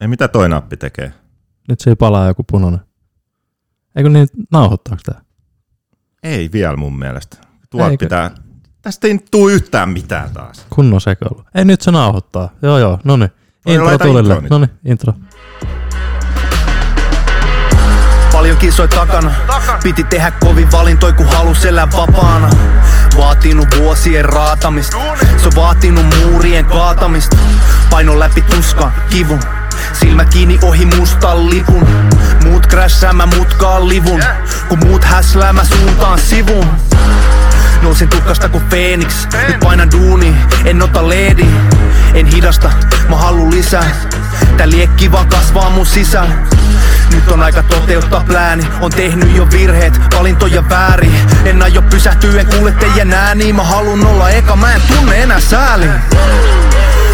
Ei mitä toi nappi tekee? Nyt siinä palaa joku punainen. Eikö niin, nauhoittaako tää? Ei vielä mun mielestä. Tuolta Eikö? pitää... Tästä ei nyt tuu yhtään mitään taas. Kunnon sekoilu. Ei nyt se nauhoittaa. Joo joo, no niin. Intro tulille. No niin, intro. Paljon kisoi takana. Piti tehdä kovin valintoi, kun halus elää vapaana. Vaatinut vuosien raatamista. Se on vaatinut muurien kaatamista. Paino läpi tuskan, kivun. Silmä kiinni ohi mustan lipun. Muut crashaa, mä mutkaan livun. Kun muut häslää, mä suuntaan sivun. Nousin tukkasta kuin Phoenix Nyt painan duuni, en ota leedi. En hidasta, mä haluun lisää. Tää liekki vaan kasvaa mun sisällä nyt on aika toteuttaa plääni. On tehnyt jo virheet, valintoja väärin. En aio pysähtyä, en kuule teidän ääniä. Mä halun olla eka, mä en tunne enää sääli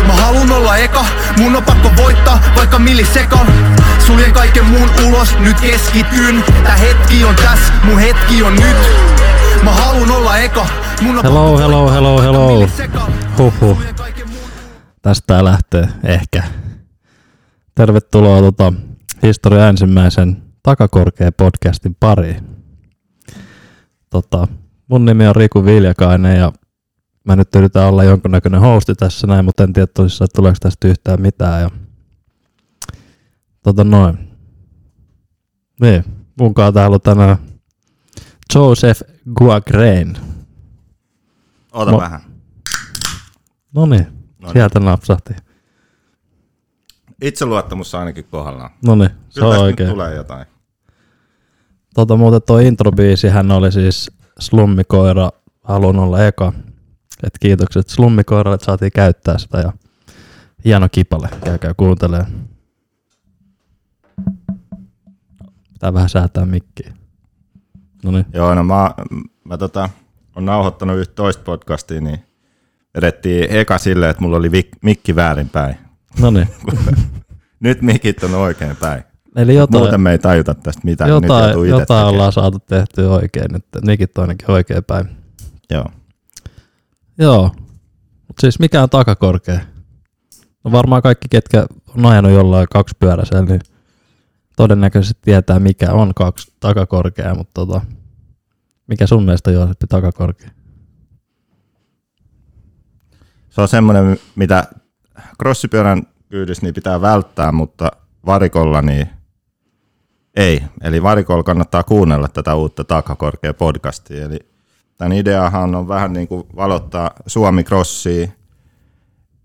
Mä halun olla eka, mun on pakko voittaa vaikka millisekan Suljen kaiken muun ulos, nyt keskityn Tää hetki on täs, mun hetki on nyt Mä halun olla eka, mun on Hello, pakko hello, voittaa hello, hello. Huhhuh. Tästä tää lähtee ehkä. Tervetuloa tota, historian ensimmäisen takakorkea podcastin pariin. Tota, mun nimi on Riku Viljakainen ja mä nyt yritän olla jonkunnäköinen hosti tässä näin, mutta en tiedä tosissaan, että tuleeko tästä yhtään mitään. Ja, tota noin. Niin, munkaan täällä on tänään Joseph Guagrein. Ota Mo- vähän. No niin, sieltä napsahti. Itseluottamus on ainakin kohdallaan. No niin, se Kyllä on oikein. tulee jotain. Tota muuten tuo introbiisi, hän oli siis Slummikoira, haluan olla eka. Et kiitokset Slummikoiralle, että saatiin käyttää sitä ja hieno kipale, käykää kuuntelee. Pitää vähän säätää mikkiä. No niin, Joo, no mä, mä tota, on nauhoittanut yhtä toista podcastia, niin vedettiin eka silleen, että mulla oli vik, mikki väärinpäin. no niin. Nyt mikit on oikein päin. Eli jotain, Muuten me ei tajuta tästä mitään. nyt jotain, itse jotain tekemään. ollaan saatu tehtyä oikein nyt. Mikit on ainakin oikein päin. Joo. Joo, mutta siis mikä on takakorkea? No varmaan kaikki, ketkä on ajanut jollain kaksipyöräisellä, niin todennäköisesti tietää, mikä on kaksi takakorkea, mutta tota, mikä sun mielestä Jooseppi takakorkea? Se on semmoinen, mitä crossipyörän kyydissä niin pitää välttää, mutta varikolla niin ei. Eli varikolla kannattaa kuunnella tätä uutta takakorkea podcastia. Eli tämän ideahan on vähän niin kuin valottaa Suomi Crossia,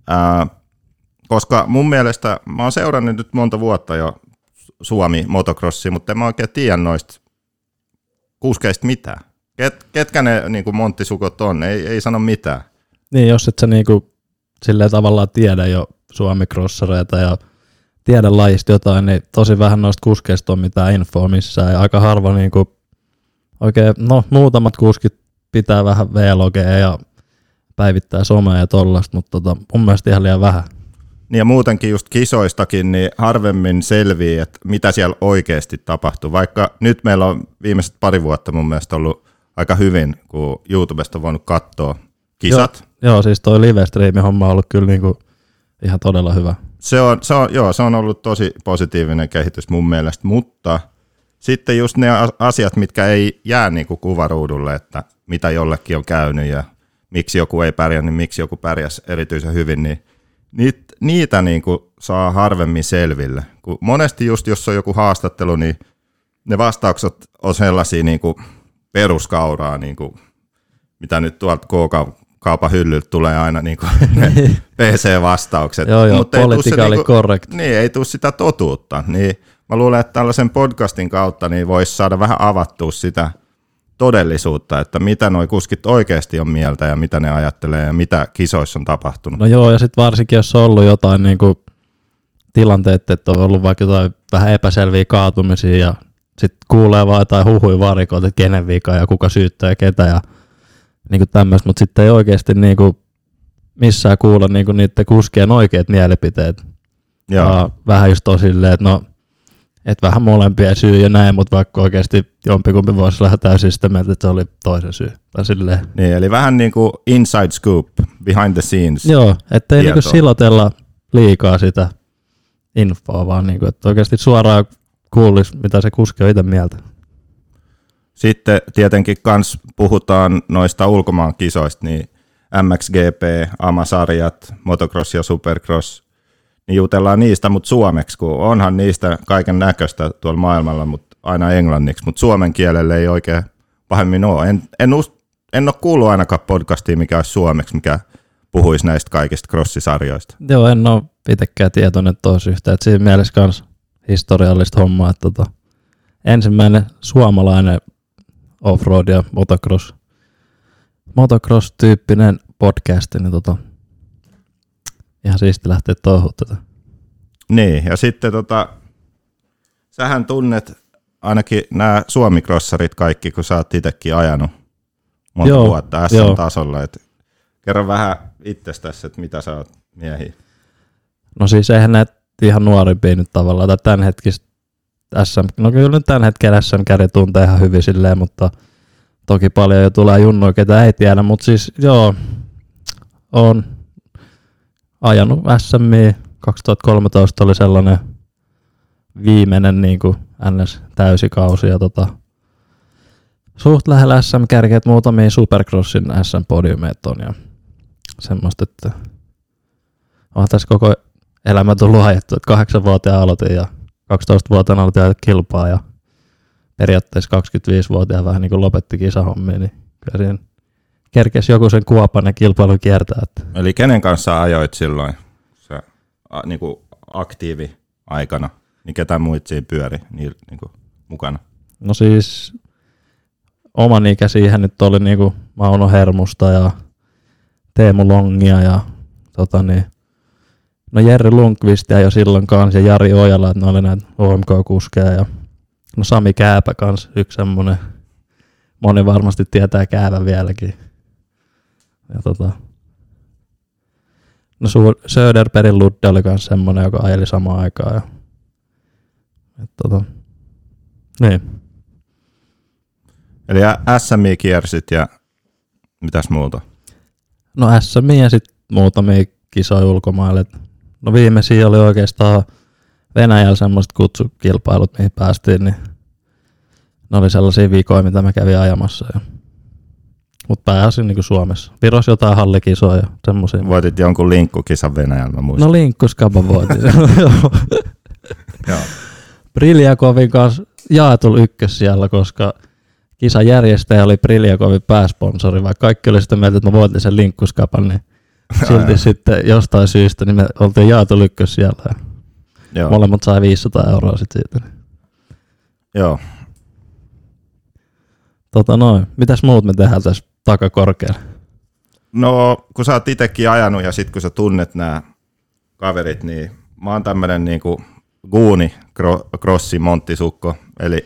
ää, koska mun mielestä mä oon seurannut nyt monta vuotta jo Suomi motocrossia, mutta en mä oikein tiedä noista kuskeista mitään. Ket, ketkä ne niin kuin monttisukot on, ei, ei sano mitään. Niin, jos et sä niinku silleen tavallaan tiedä jo suomikrossareita ja tiedä lajista jotain, niin tosi vähän noista kuskeista on mitään infoa missään. Ja aika harva niinku, oikein, no muutamat kuskit pitää vähän vlogeja ja päivittää somea ja tollasta, mutta tota, mun mielestä ihan liian vähän. Niin ja muutenkin just kisoistakin, niin harvemmin selvii, että mitä siellä oikeasti tapahtuu. Vaikka nyt meillä on viimeiset pari vuotta mun mielestä ollut aika hyvin, kun YouTubesta on voinut katsoa kisat. Joo, joo siis toi live homma on ollut kyllä niinku ihan todella hyvä. Se on, se on, joo, se on ollut tosi positiivinen kehitys mun mielestä, mutta sitten just ne asiat, mitkä ei jää niin kuin kuvaruudulle, että mitä jollekin on käynyt ja miksi joku ei pärjännyt, miksi joku pärjäsi erityisen hyvin, niin niitä, niitä niin kuin saa harvemmin selville. Kun monesti just jos on joku haastattelu, niin ne vastaukset on sellaisia niin kuin peruskauraa, niin kuin, mitä nyt tuolta K-kaupan hyllyltä tulee aina niin kuin PC-vastaukset. Joo, joo, Mutta ei niinku- correct. Niin, ei tule sitä totuutta. Niin mä luulen, että tällaisen podcastin kautta niin voisi saada vähän avattua sitä todellisuutta, että mitä noi kuskit oikeasti on mieltä ja mitä ne ajattelee ja mitä kisoissa on tapahtunut. No joo, ja sitten varsinkin jos on ollut jotain niinku tilanteet, että on ollut vaikka jotain vähän epäselviä kaatumisia ja sitten kuulee vaan jotain huhui varikoita, että kenen vika ja kuka syyttää ketä ja niinku tämmöistä, mutta sitten ei oikeasti niinku missään kuulla niinku niiden kuskien oikeat mielipiteet. Joo. Ja vähän just on silleen, että no, et vähän molempia syy ja näin, mutta vaikka oikeasti jompikumpi voisi olla täysin sitä mieltä, että se oli toisen syy. Tai silleen. Niin, eli vähän niin kuin inside scoop, behind the scenes. Joo, ettei niinku tietoa. silotella liikaa sitä infoa, vaan niin kuin, että oikeasti suoraan kuulisi, mitä se kuski on itse mieltä. Sitten tietenkin kans puhutaan noista ulkomaan kisoista, niin MXGP, AMA-sarjat, motocross ja supercross, niin jutellaan niistä, mutta suomeksi, kun onhan niistä kaiken näköistä tuolla maailmalla, mutta aina englanniksi, mutta suomen kielelle ei oikein pahemmin ole. En, en, us, en ole kuullut ainakaan podcastia, mikä olisi suomeksi, mikä puhuisi näistä kaikista crossisarjoista. Joo, en ole itsekään tietoinen tuossa yhtä, että siinä mielessä kans historiallista hommaa, että tota, ensimmäinen suomalainen offroad ja motocross, motocross-tyyppinen podcast, niin tota, ihan siisti lähteä touhuun tätä. Niin, ja sitten tota, sähän tunnet ainakin nämä suomikrossarit kaikki, kun sä oot itsekin ajanut monta Joo, vuotta. S-tasolla. Et kerro vähän itsestäsi, että mitä sä oot miehi. No siis eihän näitä ihan nuorimpia nyt tavallaan, tai tämän hetkistä SM, no kyllä nyt tämän hetken SM käri tuntee ihan hyvin silleen, mutta toki paljon jo tulee junnuja, ketä ei tiedä, mutta siis joo, on ajanut SMI, 2013 oli sellainen viimeinen niin kuin NS täysikausi ja tota, suht lähellä SM kärkeä, että muutamia Supercrossin SM podiumeet on ja semmoista, että on tässä koko elämä tullut ajettu, että kahdeksanvuotiaan aloitin ja 12-vuotiaana aloitin kilpaa ja periaatteessa 25-vuotiaan vähän niin kuin lopetti kisahommia, niin kyllä siinä kerkesi joku sen kuopan ja kilpailun kiertää. Että Eli kenen kanssa ajoit silloin sä, a, niin kuin aktiivi aikana? Niin ketä muut siinä pyöri niin, niin kuin mukana? no siis oman ikä siihen nyt oli niinku Mauno Hermusta ja Teemu Longia ja tota niin, no Jerry Lundqvistia jo silloin kanssa ja Jari Ojala, että ne oli näitä OMK-kuskeja ja no Sami Kääpä kans yksi semmonen, moni varmasti tietää Käävän vieläkin. Ja tota, no Su- Söderbergin Ludde oli kans semmonen, joka ajeli samaan aikaan ja et tota, niin. Eli SMI kiersit ja mitäs muuta? No SMI ja sitten muutamia kisoja ulkomaille. No viimeisiä oli oikeastaan Venäjällä semmoiset kutsukilpailut, mihin päästiin, niin ne oli sellaisia viikoja, mitä mä kävin ajamassa. Ja... Mutta pääsin niin Suomessa. Viros jotain hallikisoja ja semmoisia. Voitit jonkun linkkukisan Venäjällä, mä muistan. No linkkuskapa voitin. Briljakovin kanssa jaetul ykkös siellä, koska kisan järjestäjä oli Briljakovin pääsponsori, vaikka kaikki oli sitä mieltä, että mä voitin sen linkkuskapan, niin silti sitten jostain syystä niin me oltiin jaetul ykkös siellä. Ja Joo. molemmat sai 500 euroa sitten siitä. Joo. Tota noin, mitäs muut me tehdään tässä takakorkealla? No, kun sä oot itekin ajanut ja sit kun sä tunnet nämä kaverit, niin mä oon tämmönen niinku guuni crossi monttisukko. Eli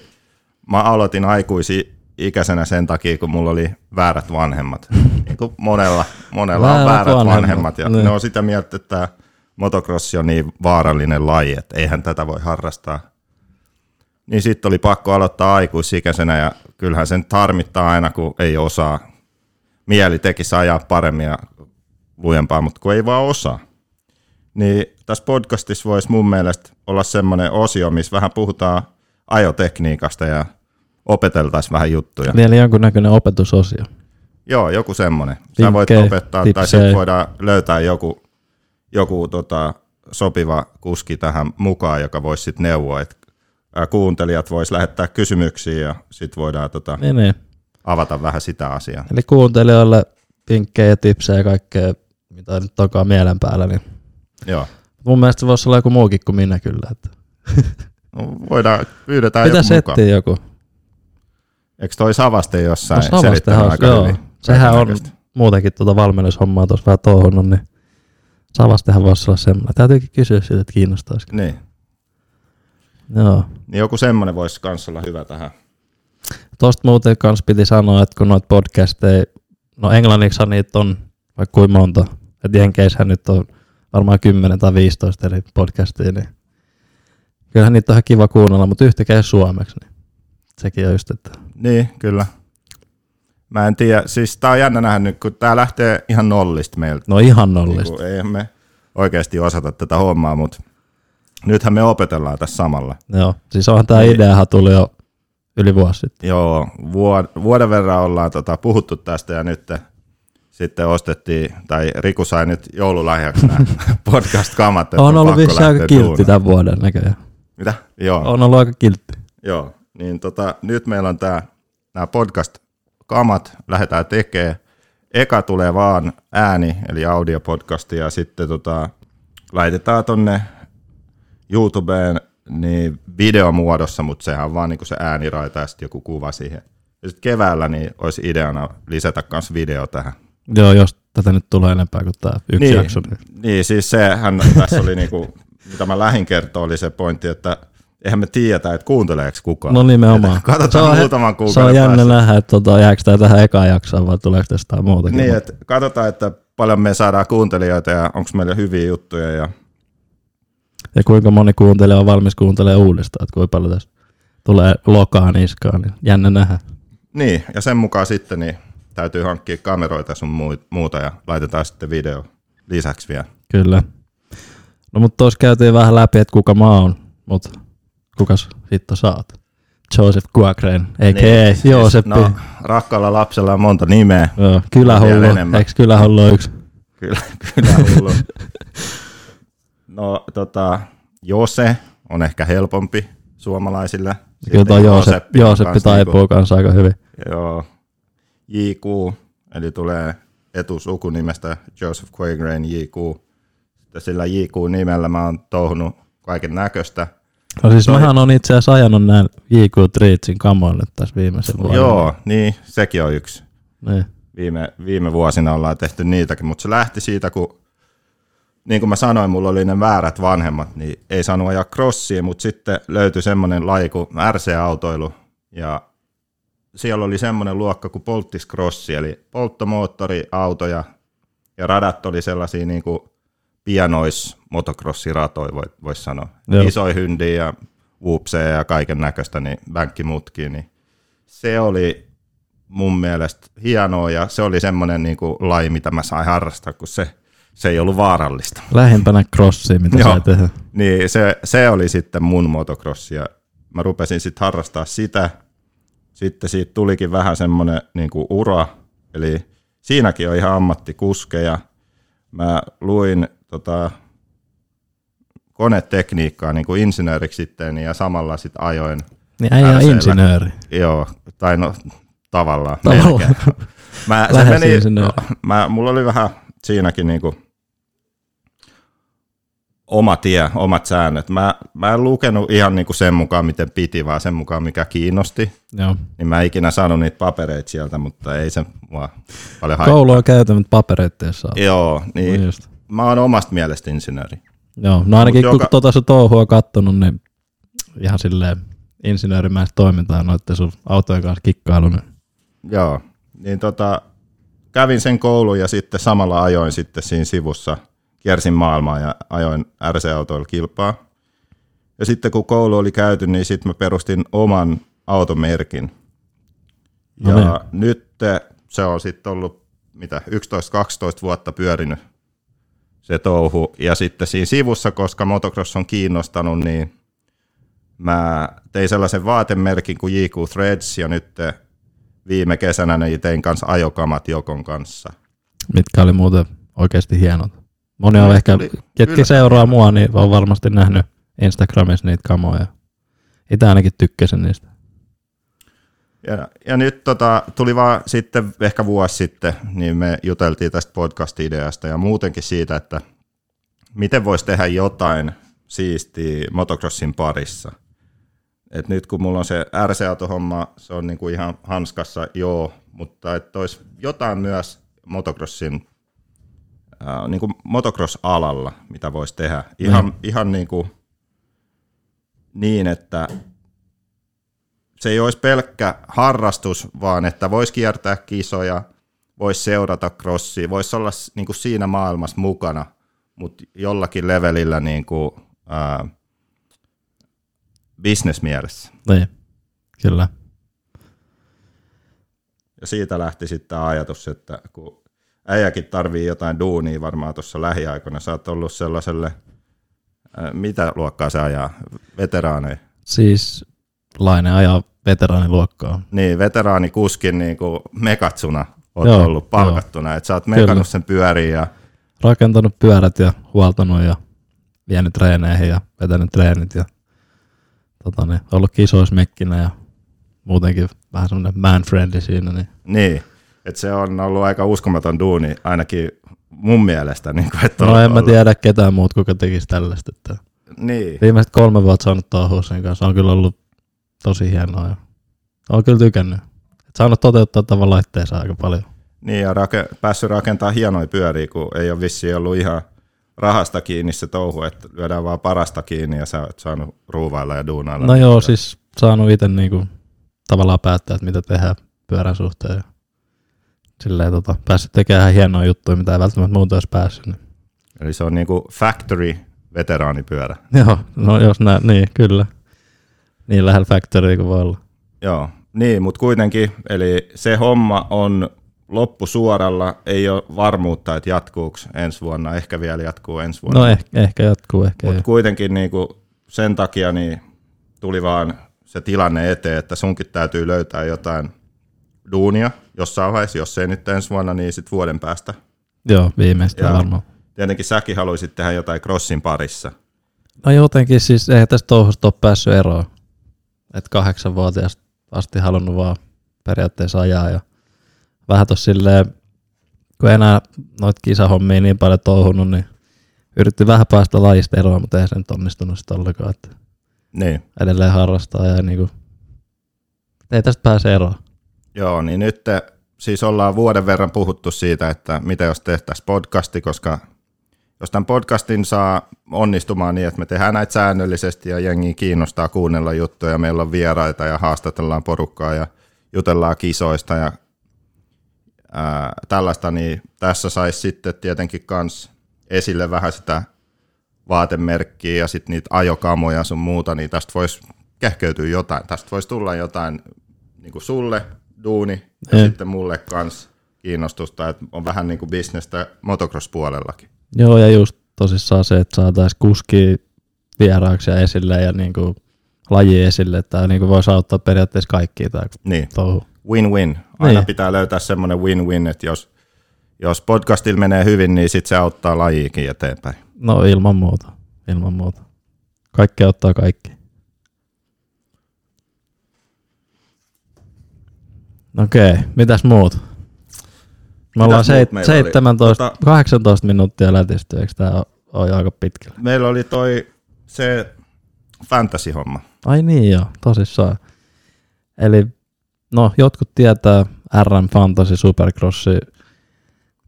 mä aloitin aikuisi ikäisenä sen takia, kun mulla oli väärät vanhemmat. Niin kuin monella, monella on Väärät väärät vanhemmat. vanhemmat, ja niin. ne on sitä mieltä, että motocrossi on niin vaarallinen laji, että eihän tätä voi harrastaa. Niin sitten oli pakko aloittaa aikuisikäisenä ja kyllähän sen harmittaa aina, kun ei osaa. Mieli tekisi ajaa paremmin ja lujempaa, mutta kun ei vaan osaa. Niin tässä podcastissa voisi mun mielestä olla semmoinen osio, missä vähän puhutaan ajotekniikasta ja opeteltaisiin vähän juttuja. Vielä jonkunnäköinen opetusosio. Joo, joku semmoinen. Sä voit opettaa, tai tipsejä. sitten voidaan löytää joku, joku tota, sopiva kuski tähän mukaan, joka voisi sitten neuvoa, että kuuntelijat vois lähettää kysymyksiä ja sitten voidaan tota, niin. Avata vähän sitä asiaa. Eli kuuntelijoille vinkkejä ja tipsejä ja kaikkea, mitä nyt onkaan mielen päällä. Niin Joo. mun mielestä se voisi olla joku muukin kuin minä kyllä. Että. No, voidaan, pyydetään Pitäisi joku mukaan. joku. Eikö toi Savaste jossain No selittänyt aika joo. hyvin? Sehän on muutenkin tuota valmennushommaa tuossa vähän touhunut, niin Savastehan voisi olla semmoinen. Täytyykin kysyä siitä, että kiinnostaisiko. Niin. Joo. niin joku semmoinen voisi kans olla hyvä tähän. Tuosta muuten kans piti sanoa, että kun noita podcasteja, no englanniksi niitä on vaikka kuinka monta, että Jenkeissähän nyt on varmaan 10 tai 15 eri podcastia, niin kyllähän niitä on ihan kiva kuunnella, mutta yhtäkään ei suomeksi, niin sekin on just, että Niin, kyllä. Mä en tiedä, siis tää on jännä nähdä nyt, kun tää lähtee ihan nollista meiltä. no ihan Niin nollista. kuin, eihän me oikeasti osata tätä hommaa, mutta nythän me opetellaan tässä samalla. Joo, siis onhan tämä ideahan tuli jo yli vuosi sitten. Joo, vuod- vuoden verran ollaan tota, puhuttu tästä ja nyt sitten ostettiin, tai Riku sai nyt joululahjaksi nämä podcast-kamat. On ollut pakko vissi aika kiltti duunaan. tämän vuoden näköjään. Mitä? Joo. On ollut aika kiltti. Joo, niin tota, nyt meillä on tämä nämä podcast-kamat, lähdetään tekemään. Eka tulee vaan ääni, eli audiopodcasti, ja sitten tota, laitetaan tonne YouTubeen niin videomuodossa, mutta sehän on vaan niinku se ääniraita ja sitten joku kuva siihen. Ja sitten keväällä niin olisi ideana lisätä myös video tähän. Joo, jos tätä nyt tulee enempää kuin tämä yksi Niin. jakso. Niin. Niin, siis sehän tässä oli niinku, mitä mä lähin kertoa, oli se pointti, että eihän me tiedetä, että kuunteleeko kukaan. No nimenomaan. Että Katsotaan Se muutaman Se kuukauden on jännä päästä. nähdä, että tota, jääkö tämä tähän ekaan jaksoon vai tuleeko tästä muutakin. Niin, että katsotaan, että paljon me saadaan kuuntelijoita ja onko meillä hyviä juttuja. Ja... Ja kuinka moni kuuntelija on valmis kuuntelemaan uudestaan, että kuinka paljon tässä tulee lokaa niskaan, niin jännä nähdä. Niin, ja sen mukaan sitten niin täytyy hankkia kameroita sun muuta ja laitetaan sitten video lisäksi vielä. Kyllä. No mutta tuossa käytiin vähän läpi, että kuka mä oon, mutta kukas hitto sä oot? Joseph Guacrain, a.k.a. Niin, Jooseppi. No, rakkaalla lapsella on monta nimeä. Joo, kylähullu, eikö kylähullu yksi? Kyllä, kyllä hullu. No tota, Jose on ehkä helpompi suomalaisille. Kyllä tuo Jooseppi Jooseppi taipuu kanssa aika hyvin. Joo. JQ, eli tulee etusukunimestä Joseph Quagrain JQ. Sitten sillä JQ-nimellä mä oon touhunut kaiken näköistä. No siis Toi- mähän on itse asiassa ajanut näin JQ Treatsin kamoille tässä viimeisen vuonna. Joo, niin, sekin on yksi. Niin. Viime, viime vuosina ollaan tehty niitäkin, mutta se lähti siitä, kun niin kuin mä sanoin, mulla oli ne väärät vanhemmat, niin ei saanut ajaa crossia, mutta sitten löytyi semmoinen laji kuin RC-autoilu, ja siellä oli semmoinen luokka kuin polttis crossi, eli polttomoottoriautoja, ja radat oli sellaisia niin kuin pianois motocrossiratoja, voisi vois sanoa. Joo. Isoja hyndiä ja whoopseja ja kaiken näköistä, niin bänkkimutkia, niin se oli mun mielestä hienoa, ja se oli semmoinen niin kuin laji, mitä mä sain harrastaa, kun se, se ei ollut vaarallista. Lähimpänä crossia, mitä Joo. sai tehdä. Niin se, se oli sitten mun motocross ja mä rupesin sitten harrastaa sitä. Sitten siitä tulikin vähän semmoinen niin kuin ura, eli siinäkin on ihan ammattikuskeja. Mä luin tota, konetekniikkaa niin kuin insinööriksi sitten ja samalla sitten ajoin. Niin äijä insinööri. Joo, tai no tavallaan. Tavallaan. melkein. Mä, se meni, insinööri. mä, mulla oli vähän siinäkin niinku oma tie, omat säännöt. Mä, mä en lukenut ihan niinku sen mukaan, miten piti, vaan sen mukaan, mikä kiinnosti. Joo. Niin mä en ikinä saanut niitä papereita sieltä, mutta ei se mua paljon haittaa. Koulu on käyty, mutta papereita ei saa. Joo, niin Niin just. mä oon omasta mielestä insinööri. Joo, no ainakin Mut kun joka- tota sun touhua kattonut, niin ihan silleen insinöörimäistä toimintaa noitten sun autojen kanssa kikkailu. Niin. Joo, niin tota, kävin sen koulun ja sitten samalla ajoin sitten siinä sivussa, kiersin maailmaa ja ajoin RC-autoilla kilpaa. Ja sitten kun koulu oli käyty, niin sitten mä perustin oman automerkin. No ja niin. nyt se on sitten ollut mitä 11-12 vuotta pyörinyt se touhu. Ja sitten siinä sivussa, koska motocross on kiinnostanut, niin mä tein sellaisen vaatemerkin kuin JQ Threads ja nyt viime kesänä niin tein kanssa ajokamat Jokon kanssa. mitkä oli muuten oikeasti hienot. Moni on ehkä, tuli ketkä yllättävän seuraa mua, niin on varmasti nähnyt Instagramissa niitä kamoja. Itse ainakin tykkäsin niistä. Ja, ja nyt tota, tuli vaan sitten ehkä vuosi sitten, niin me juteltiin tästä podcast-ideasta ja muutenkin siitä, että miten voisi tehdä jotain siistiä motocrossin parissa. Et nyt kun mulla on se RC-autohomma, se on niinku ihan hanskassa, joo, mutta että olisi jotain myös motocrossin, äh, niinku motocross-alalla, mitä voisi tehdä. Ihan, ihan niinku niin, että se ei olisi pelkkä harrastus, vaan että voisi kiertää kisoja, voisi seurata crossia, voisi olla niin kuin siinä maailmassa mukana, mutta jollakin levelillä niin kuin, ää, bisnesmielessä. Niin, kyllä. Ja siitä lähti sitten ajatus, että kun äijäkin tarvii jotain duunia varmaan tuossa lähiaikoina, sä oot ollut sellaiselle Äh, Mitä luokkaa se ajaa? Veteraaneja? Siis Laine ajaa veteraaniluokkaa. Niin, veteraanikuskin niin kuin mekatsuna oot Joo, ollut palkattuna, että sä oot Kyllä. mekannut sen pyöriin ja Rakentanut pyörät ja huoltanut ja vienyt treeneihin ja vetänyt treenit ja tota, niin, ollut kisoismekkinä ja muutenkin vähän semmoinen man friendly siinä. Niin. niin, että se on ollut aika uskomaton duuni, ainakin mun mielestä. Niin kuin, että No en mä tiedä ketään muut, kuka tekisi tällaista. Että Niin, viimeiset kolme vuotta saanut sen kanssa. On kyllä ollut tosi hienoa. Ja on kyllä tykännyt. Et saanut toteuttaa tavan laitteessa aika paljon. niin ja rake, päässyt rakentamaan hienoja pyöriä, kun ei ole vissiin ollut ihan rahasta kiinni se touhu, että lyödään vaan parasta kiinni ja sä oot saanut ruuvailla ja duunailla. No joo, siis saanut itse niinku tavallaan päättää, että mitä tehdään pyörän suhteen. Silleen tota, päässyt tekemään ihan hienoja juttuja, mitä ei välttämättä muuten olisi päässyt. Niin. Eli se on niinku factory veteraanipyörä. Joo, no jos nää, niin kyllä. Niin lähellä factory kuin voi olla. Joo, niin, mutta kuitenkin, eli se homma on loppusuoralla, ei ole varmuutta, että jatkuuko ensi vuonna, ehkä vielä jatkuu ensi vuonna. No ehkä, ehkä jatkuu, ehkä Mutta kuitenkin niin kuin sen takia niin tuli vaan se tilanne eteen, että sunkin täytyy löytää jotain duunia jossain vaiheessa, jos ei nyt ensi vuonna, niin sitten vuoden päästä. Joo, viimeistään Ja- varmaan. Tietenkin säkin haluaisit tehdä jotain crossin parissa. No jotenkin siis eihän tästä touhusta ole päässyt eroon. Että kahdeksanvuotiaasta asti halunnut vaan periaatteessa ajaa ja vähän tossa silleen, kun enää noita kisahommia niin paljon touhunut, niin yritti vähän päästä lajista eroon, mutta ei se nyt onnistunut sitten ollenkaan, että Niin. edelleen harrastaa ja niinku, ei tästä pääse eroon. Joo, niin nyt te, siis ollaan vuoden verran puhuttu siitä, että mitä jos tehtäisiin podcasti, koska jos tämän podcastin saa onnistumaan niin, että me tehdään näitä säännöllisesti ja jengi kiinnostaa kuunnella juttuja, meillä on vieraita ja haastatellaan porukkaa ja jutellaan kisoista ja ää, tällaista, niin tässä saisi sitten tietenkin kans esille vähän sitä vaatemerkkiä ja sitten niitä ajokamoja sun muuta, niin tästä voisi kehkeytyä jotain. Tästä voisi tulla jotain niin kuin sulle duuni ja Ei. sitten mulle kans kiinnostusta, että on vähän niin kuin bisnestä motocross-puolellakin. Joo ja just tosissaan se, että saataisiin kuski vieraaksi ja esille ja niinku laji esille, että tämä niinku voisi auttaa periaatteessa kaikkia tämä Niin, touhu. win-win. Aina Niin. pitää löytää semmoinen win-win, että jos, jos podcastilla menee hyvin, niin sitten se auttaa lajiikin eteenpäin. No ilman muuta, ilman muuta. Kaikki ottaa kaikki. Okei, mitäs muut? Me ollaan muut seit- meillä oli? 17, Tota- 18 minuuttia lätisty, eikö tää ole aika pitkällä? Meillä oli toi se fantasy-homma. Ai niin joo, tosissaan. Eli no, jotkut tietää RM Fantasy Supercrossi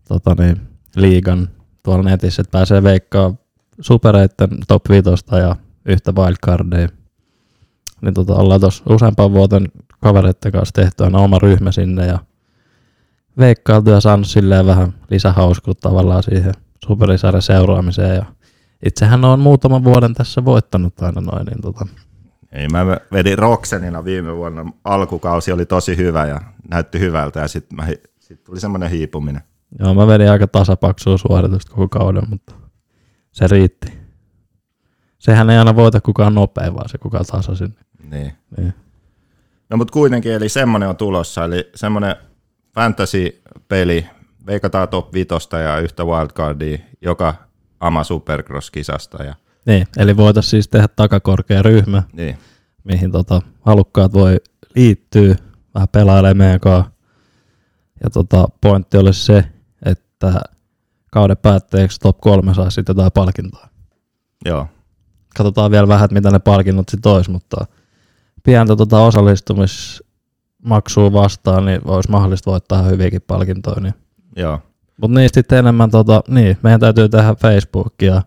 tota niin, liigan tuolla netissä, että pääsee veikkaa supereitten top 5 ja yhtä wildcardia. Niin tota, ollaan tuossa useampaan vuoten kavereiden kanssa tehty aina oma ryhmä sinne ja veikkailtu ja saanut silleen vähän lisähauskuutta tavallaan siihen superisarjan seuraamiseen ja itsehän on muutaman vuoden tässä voittanut aina noin, niin tota, Ei, mä vedin Roxenina viime vuonna. Alkukausi oli tosi hyvä ja näytti hyvältä ja sitten sit tuli semmoinen hiipuminen. Joo, mä vedin aika tasapaksua suoritusta koko kauden, mutta se riitti. Sehän ei aina voita kukaan nopein, vaan se kukaan tasaisin. Niin. Niin. No mutta kuitenkin, eli semmoinen on tulossa, eli semmoinen fantasy-peli, veikataan top 5 ja yhtä wildcardia joka ama supercross-kisasta. Ja, niin, eli voitaisiin siis tehdä takakorkea ryhmä, niin. mihin tota, halukkaat voi liittyä, vähän pelailee meidän kanssa. Ja tota, pointti olisi se, että kauden päätteeksi top kolme saa sitten jotain palkintoa. Joo, katsotaan vielä vähän, että mitä ne palkinnot sitten olisi, mutta pientä tota osallistumismaksua vastaan, niin olisi mahdollista voittaa ihan hyviäkin palkintoja. Niin. joo. Mutta niistä sitten enemmän, tota, niin, meidän täytyy tehdä Facebookia ja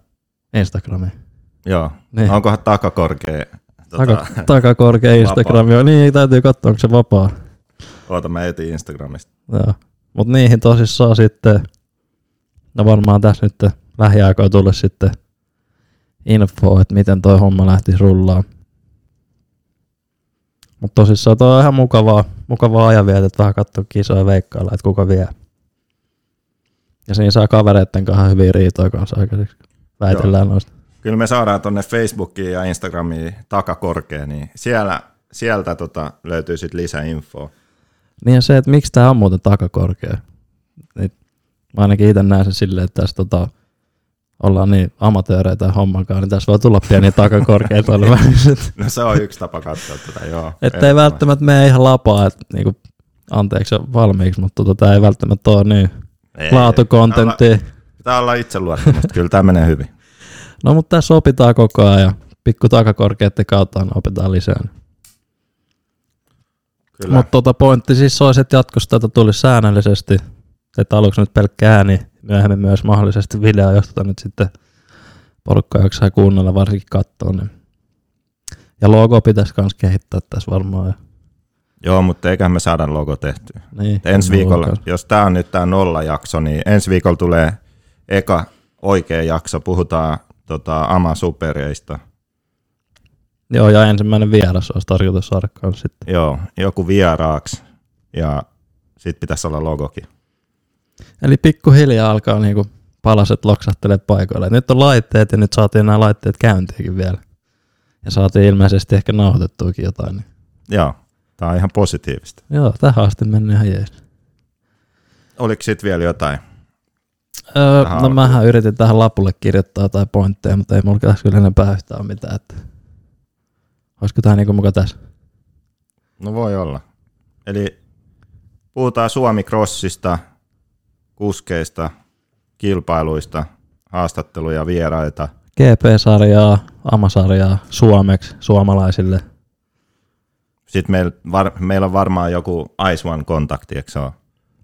Instagramia. Joo. Niin. Onkohan takakorkea? Tota, Taka, takakorkea Instagramia, on. niin täytyy katsoa, onko se vapaa. oota, mä etin Instagramista. Mutta niihin tosissaan sitten, no varmaan tässä nyt lähiaikoina tulla sitten info, että miten toi homma lähtisi rullaan. Mutta tosissaan toi on ihan mukavaa, mukavaa ajanvietet vähän katsoa kisoja ja veikkailla, että kuka vie. Ja siinä saa kavereitten kanssa hyviä riitoja kanssa aikaiseksi. Väitellään noista. Kyllä me saadaan tonne Facebookiin ja Instagramiin takakorkea, niin siellä, sieltä tota löytyy sitten lisää infoa. Niin ja se, että miksi tämä on muuten takakorkea. Niin mä ainakin itse näen sen silleen, että tässä tota, ollaan niin amatööreitä hommankaan, niin tässä voi tulla pieniä takakorkeita välissä. No se on yksi tapa katsoa tätä, joo. Että ei välttämättä mene ihan lapaa, että niinku, anteeksi valmiiksi, mutta tota, tämä ei välttämättä ole niin Ei, laatukontenttia. Pitää olla itse kyllä tämä menee hyvin. No mutta tässä opitaan koko ajan ja pikku takakorkeiden kautta opitaan lisää. Mutta tota pointti siis olisi, että jatkossa tätä tuli säännöllisesti, että aluksi nyt pelkkä ääni, myöhemmin myös mahdollisesti video, jos tätä nyt sitten porukka jaksaa kuunnella, varsinkin katsoa. Niin. Ja logo pitäisi myös kehittää tässä varmaan. Joo, mutta eiköhän me saada logo tehtyä. niin, Ensi viikolla, kanssa. jos tämä on nyt tämä nolla jakso, niin ensi viikolla tulee eka oikea jakso. Puhutaan tota, Ama Supereista. Joo, ja ensimmäinen vieras olisi tarkoitus saada sitten. Joo, joku vieraaksi ja sitten pitäisi olla logokin. Eli pikkuhiljaa alkaa niinku palaset loksahtelee paikoille. Nyt on laitteet ja nyt saatiin nämä laitteet käyntiinkin vielä. Ja saatiin ilmeisesti ehkä nauhoitettuakin jotain. Niin. Joo, tämä on ihan positiivista. Joo, tähän asti mennyt ihan jees. Oliko sitten vielä jotain? Öö, Tähän no alkuun. mähän yritin tähän lapulle kirjoittaa jotain pointteja, mutta ei mulla tässä kyllä enempää yhtään mitään. Että... Olisiko tää niinku muka tässä? No voi olla. Eli puhutaan Suomi Crossista, kuskeista, kilpailuista, haastatteluja, vieraita. GP-sarjaa, AMA-sarjaa suomeksi, suomalaisille. Sitten meillä, var, meillä on varmaan joku Ice One-kontakti, eikö se ole?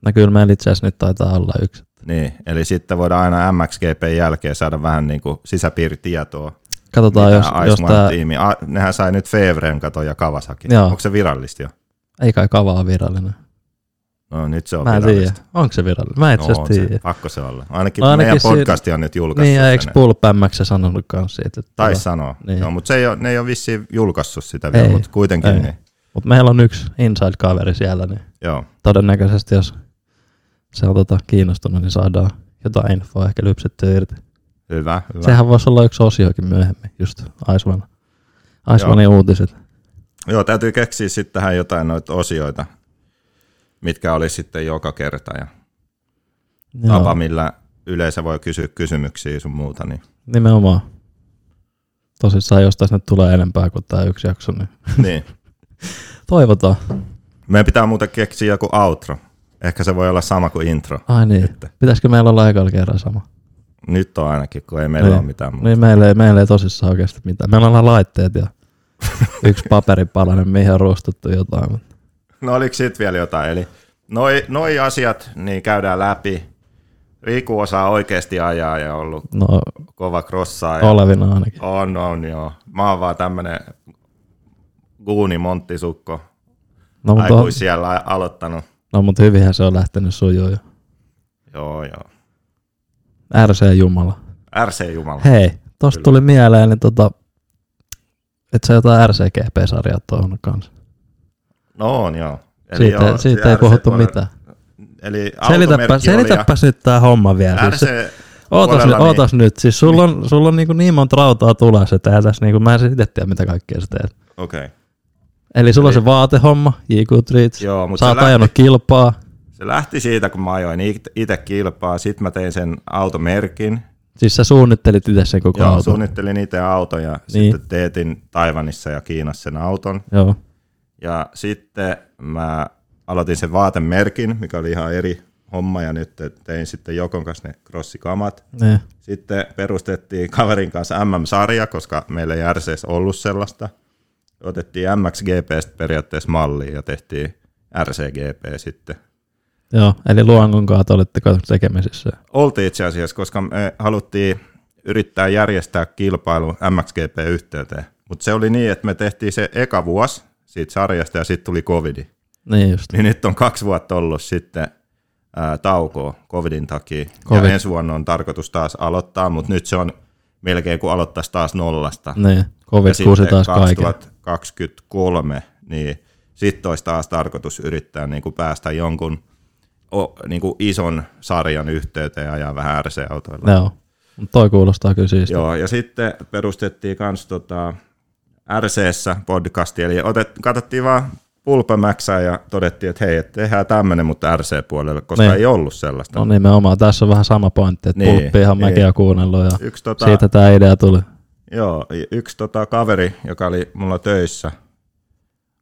No kyllä meillä itse asiassa nyt taitaa olla yksi. Niin, eli sitten voidaan aina MXGP jälkeen saada vähän niin kuin sisäpiiritietoa. Katsotaan, jos, jos Ice tää... One-tiimi. A, nehän sai nyt Fevren kato ja Kawasaki. Joo. Onko se virallista jo? Ei kai kava virallinen. No nyt se on Mä en tiedä. virallista. Onko se virallinen? Mä itse No, se, tiedä. pakko se olla. Ainakin, No ainakin meidän siinä- podcasti on nyt julkaissut Niin, ja eikö Pulpämmäksi sanonut kanssa siitä? Että Taisi sanoa. Niin. Joo, mutta se ei ole, ne ei ole vissiin julkaissut sitä vielä, Ei, mutta kuitenkin. ei. Niin, Mutta meillä on yksi inside-kaveri siellä, niin joo, todennäköisesti jos se on tota kiinnostunut, niin saadaan jotain infoa ehkä lypsettyä irti. hyvä, hyvä. Sehän voisi olla yksi osiokin myöhemmin, just Iceman. Icemanin uutiset. Joo, täytyy keksiä sitten tähän jotain noita osioita, mitkä oli sitten joka kerta ja Joo, tapa, millä yleisö voi kysyä kysymyksiä sun muuta. Niin, nimenomaan. Tosissaan, jos tässä nyt tulee enempää kuin tämä yksi jakso, niin niin. toivotaan. Meidän pitää muuten keksiä joku outro. Ehkä se voi olla sama kuin intro. Ai niin, Sitten. pitäisikö meillä olla ekalla kerran sama? Nyt on ainakin, kun ei meillä Niin. ole mitään muuta. Niin meillä ei, meillä ei tosissaan oikeasti mitään. Meillä on laitteet ja yksi paperipalanen, mihin on rustuttu jotain. No oliko sitten vielä jotain? Eli noi, noi asiat niin käydään läpi. Riku osaa oikeasti ajaa ja ollut No, kova crossaaja. olevina ainakin. On, on, joo. Mä oon vaan tämmönen guuni monttisukko. No, mutta, on, siellä aloittanut. no, mutta hyvinhän se on lähtenyt sujuu jo. Joo, joo. RC Jumala. RC Jumala. Hei, tosta Kyllä. tuli mieleen, niin tota, että sä jotain RCGP-sarjaa tuohon kanssa. No on, joo. Siitä, joo, siitä se ei puhuttu RC-puolella- mitään. Eli Selitäpä, selitäpäs nyt tää homma vielä. ja Siis, RC, ootas, nyt, ootas nyt, siis sulla on, sulla on niinku niin monta rautaa tulossa, että ei tässä niinku, mä en itse tiedä mitä kaikkea sä teet. okei. Okay. Eli sulla on Eli- se vaatehomma, JQ Treats, Joo, mutta sä se oot lähti- ajanut kilpaa, Se lähti siitä, kun mä ajoin itse kilpaa. Sitten mä tein sen automerkin. siis sä suunnittelit itse sen koko Joo, auton. suunnittelin itse auton ja Niin. sitten teetin Taivanissa ja Kiinassa sen auton. Joo, Ja sitten mä aloitin sen vaatemerkin, mikä oli ihan eri homma ja nyt tein sitten Jokon kanssa ne crossikamat. ne. Sitten perustettiin kaverin kanssa MM-sarja, koska meillä ei RCS ollut sellaista. Otettiin MXGPstä periaatteessa malliin ja tehtiin RCGP sitten. Joo, eli Luangon kanssa te olitte tekemisissä. Oltiin itse asiassa, koska me haluttiin yrittää järjestää kilpailu MXGP-yhteyteen. Mutta se oli niin, että me tehtiin se eka vuosi siitä sarjasta ja sitten tuli covidi. Niin just. Niin nyt on kaksi vuotta ollut sitten ää, taukoa covidin takia. Covid. Ja ensi vuonna on tarkoitus taas aloittaa, mutta nyt se on melkein kuin aloittaisi taas nollasta. Niin, covid kuusi sitten taas kaiken. 2023, niin sitten olisi taas tarkoitus yrittää niin kuin päästä jonkun o, niin kuin ison sarjan yhteyteen ja ajaa vähän RC-autoilla. Joo. Mut toi kuulostaa kyllä siistiä. Joo, ja sitten perustettiin kans tota RCssä podcasti, eli otet, katsottiin vaan pulpamäksää ja todettiin, että hei, et tehdään tämmöinen, mutta RC-puolelle, koska Niin. ei ollut sellaista. No nimenomaan, tässä on vähän sama pointti, että Niin, niin, pulppiahan niin. mäkin on kuunnellut ja Yksi tota, siitä tämä idea tuli. Joo, yksi tota kaveri, joka oli mulla töissä,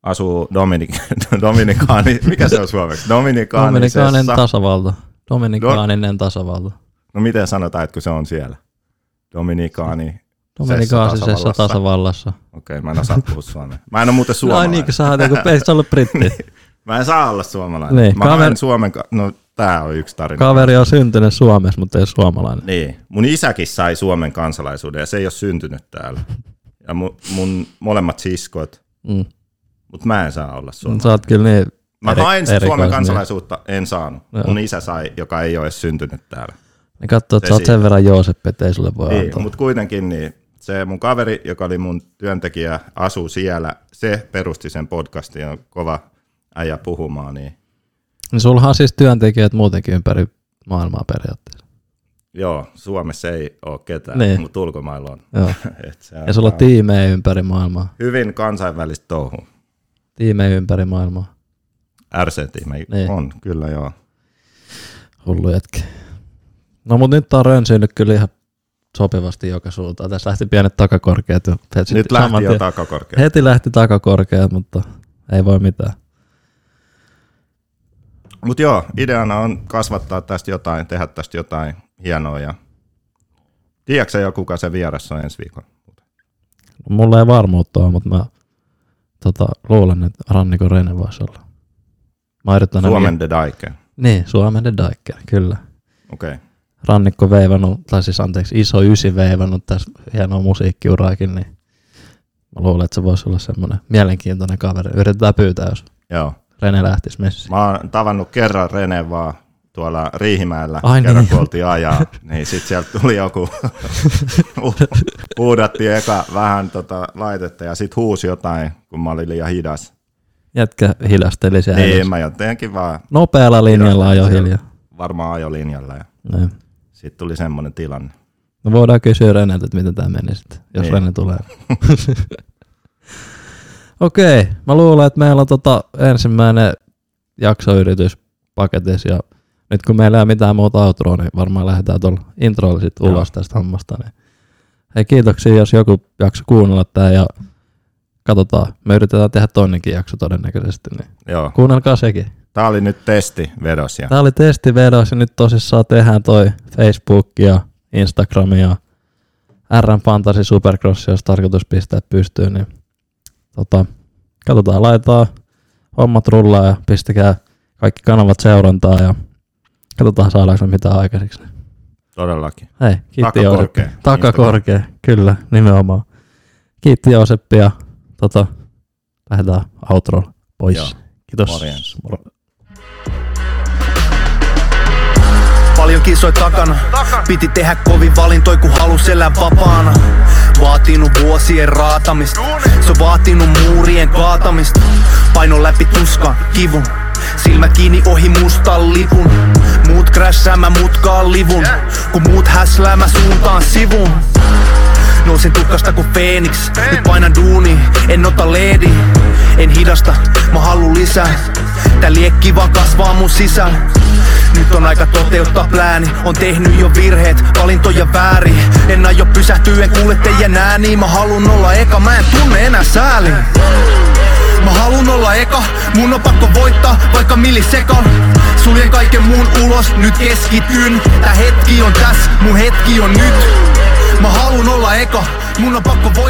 asuu Dominik, Dominikaani, mikä se on suomeksi? Dominikaaninen tasavalta. Dominikaaninen tasavalta. No miten sanotaan, että kun se on siellä? Dominikaani. Dominikaanisessa tasavallassa. tasavallassa. Okei, mä en osaa puhua suomea. Mä en ole muuten No ai suomalainen. niin, kun sä oot joku, sä ollut britti? Mä en saa olla suomalainen. Niin, mä kaver- haen Suomen, ka- no tää on yksi tarina. Kaveri on syntynyt Suomessa, mutta ei ole suomalainen. Niin, mun isäkin sai Suomen kansalaisuuden ja se ei ole syntynyt täällä. Ja mun, mun molemmat siskot, Mm. mutta mä en saa olla suomalainen. Sä oot kyllä niin Mä eri- hain Suomen erikoinen. kansalaisuutta, en saanut. Joo. Mun isä sai, joka ei ole edes syntynyt täällä. Niin katsoo, että sä oot sen verran Jooseppi, että ei sulle voi Niin, antaa. mutta kuitenkin niin, se mun kaveri, joka oli mun työntekijä, asuu siellä, se perusti sen podcastin ja on kova äijä puhumaan, niin Niin sullahan on siis työntekijät muutenkin ympäri maailmaa periaatteessa. joo, Suomessa ei ole ketään, Niin. mutta ulkomailla on. Joo. Et se on Ja sulla on tiimejä ympäri maailmaa. hyvin kansainvälistä touhu. Tiimejä ympäri maailmaa. RC-tiimi Niin. on, kyllä joo. Hullu jätki. No mut nyt tää on rönsynyt kyllä ihan sopivasti joka suuntaan. Tässä lähti pienet takakorkeat. jo. Heti Nyt lähti jo tien- takakorkea. Heti lähti takakorkeat, mutta ei voi mitään. Mutta joo, ideana on kasvattaa tästä jotain, tehdä tästä jotain hienoa. Ja... Tiedätkö jo, kuka se vieras on ensi viikolla? Mulla ei varmuutta ole, mutta mä tota, luulen, että Rannikon Rene voisi olla. Mä Suomen The Daike. Niin, Suomen The Diker, kyllä. Okei. Okay. Rannikko veivannut, tai siis anteeksi, iso ysi veivannut tässä hienoa musiikkiuraakin, niin mä luulen, että se voisi olla semmoinen mielenkiintoinen kaveri. Yritetään pyytää, jos Joo. Rene lähtisi messiin. Mä oon tavannut kerran Rene vaan tuolla Riihimäellä, Ai kerran niin. kun oltiin ajaa, niin sit sieltä tuli joku, huudattiin eka vähän tota laitetta ja sit huusi jotain, kun mä olin liian hidas. Jätkä hidasteli siellä. Niin, edessä. mä jotenkin vaan Nopealla linjalla ajo hiljaa. varmaan ajolinjalla ja Niin. Sit tuli semmonen tilanne. No voidaan kysyä Reneltä, että miten tämä meni sitten, jos Niin. Rene tulee. Okei, mä luulen, että meillä on tota ensimmäinen jaksoyritys paketissa ja nyt kun meillä ei ole mitään muuta outroa, niin varmaan lähdetään tuolla introlla sitten Joo. ulos tästä hommasta. Niin. Hei kiitoksia, jos joku jakso kuunnella tää ja katsotaan. Me yritetään tehdä toinenkin jakso todennäköisesti, niin Joo. kuunnelkaa sekin. Tää oli nyt testi vedos ja Tää oli testivedos ja nyt tosissaan tehdään toi Facebook ja Instagram ja RM Fantasy Supercross, jos tarkoitus pistää pystyyn, niin tota, katsotaan, laitetaan hommat rullaa ja pistäkää kaikki kanavat seurantaa ja katsotaan saadaanko me mitään aikaiseksi. todellakin. Hei, kiitti Takakorkea. Jooseppi. Takakorkea, kyllä, nimenomaan. Kiitti Jooseppi ja tota, lähdetään outro pois. Joo. Kiitos. Morjens. Moro. Kisoi takana. Piti tehdä kovin valintoi kun halus elää vapaana. Vaatinut vuosien raatamista. Se on vaatinut muurien kaatamista. Paino läpi tuskan, kivun. Silmä kiinni ohi mustan lipun. Muut crashaa mä mutkaan livun. Kun muut häslää mä suuntaan sivun. Nousin tukkasta kuin Phoenix Nyt painan duuni, en ota leedi. En hidasta, mä haluun lisää. Tää liekki vaan kasvaa mun sisällä nyt on aika toteuttaa plääni. On tehnyt jo virheet, valintoja väärin. En aio pysähtyä, en kuule teidän ääni Mä halun olla eka, mä en tunne enää sääli Mä halun olla eka, mun on pakko voittaa vaikka millisekan. Suljen kaiken muun ulos, nyt keskityn. Tää hetki on tässä, mun hetki on nyt. Mä halun olla eka, mun on pakko voittaa